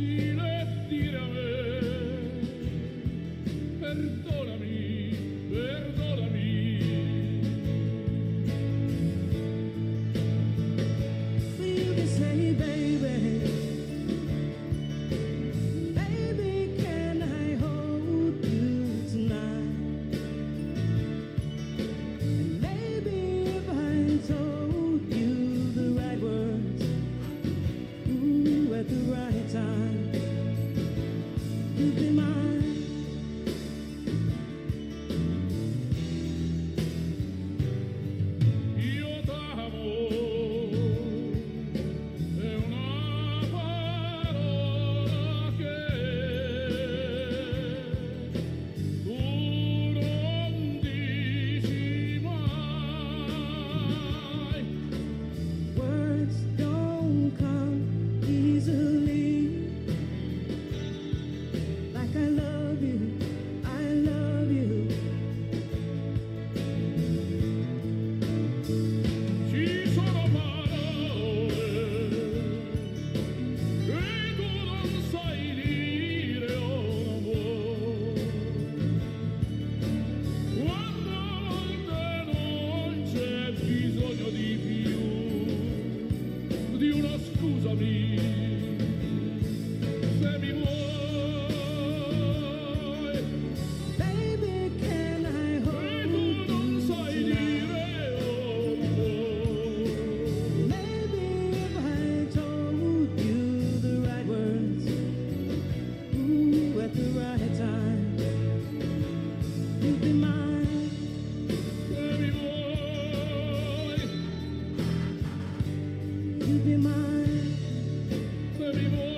facile dire You'd be mine. se mi vuoi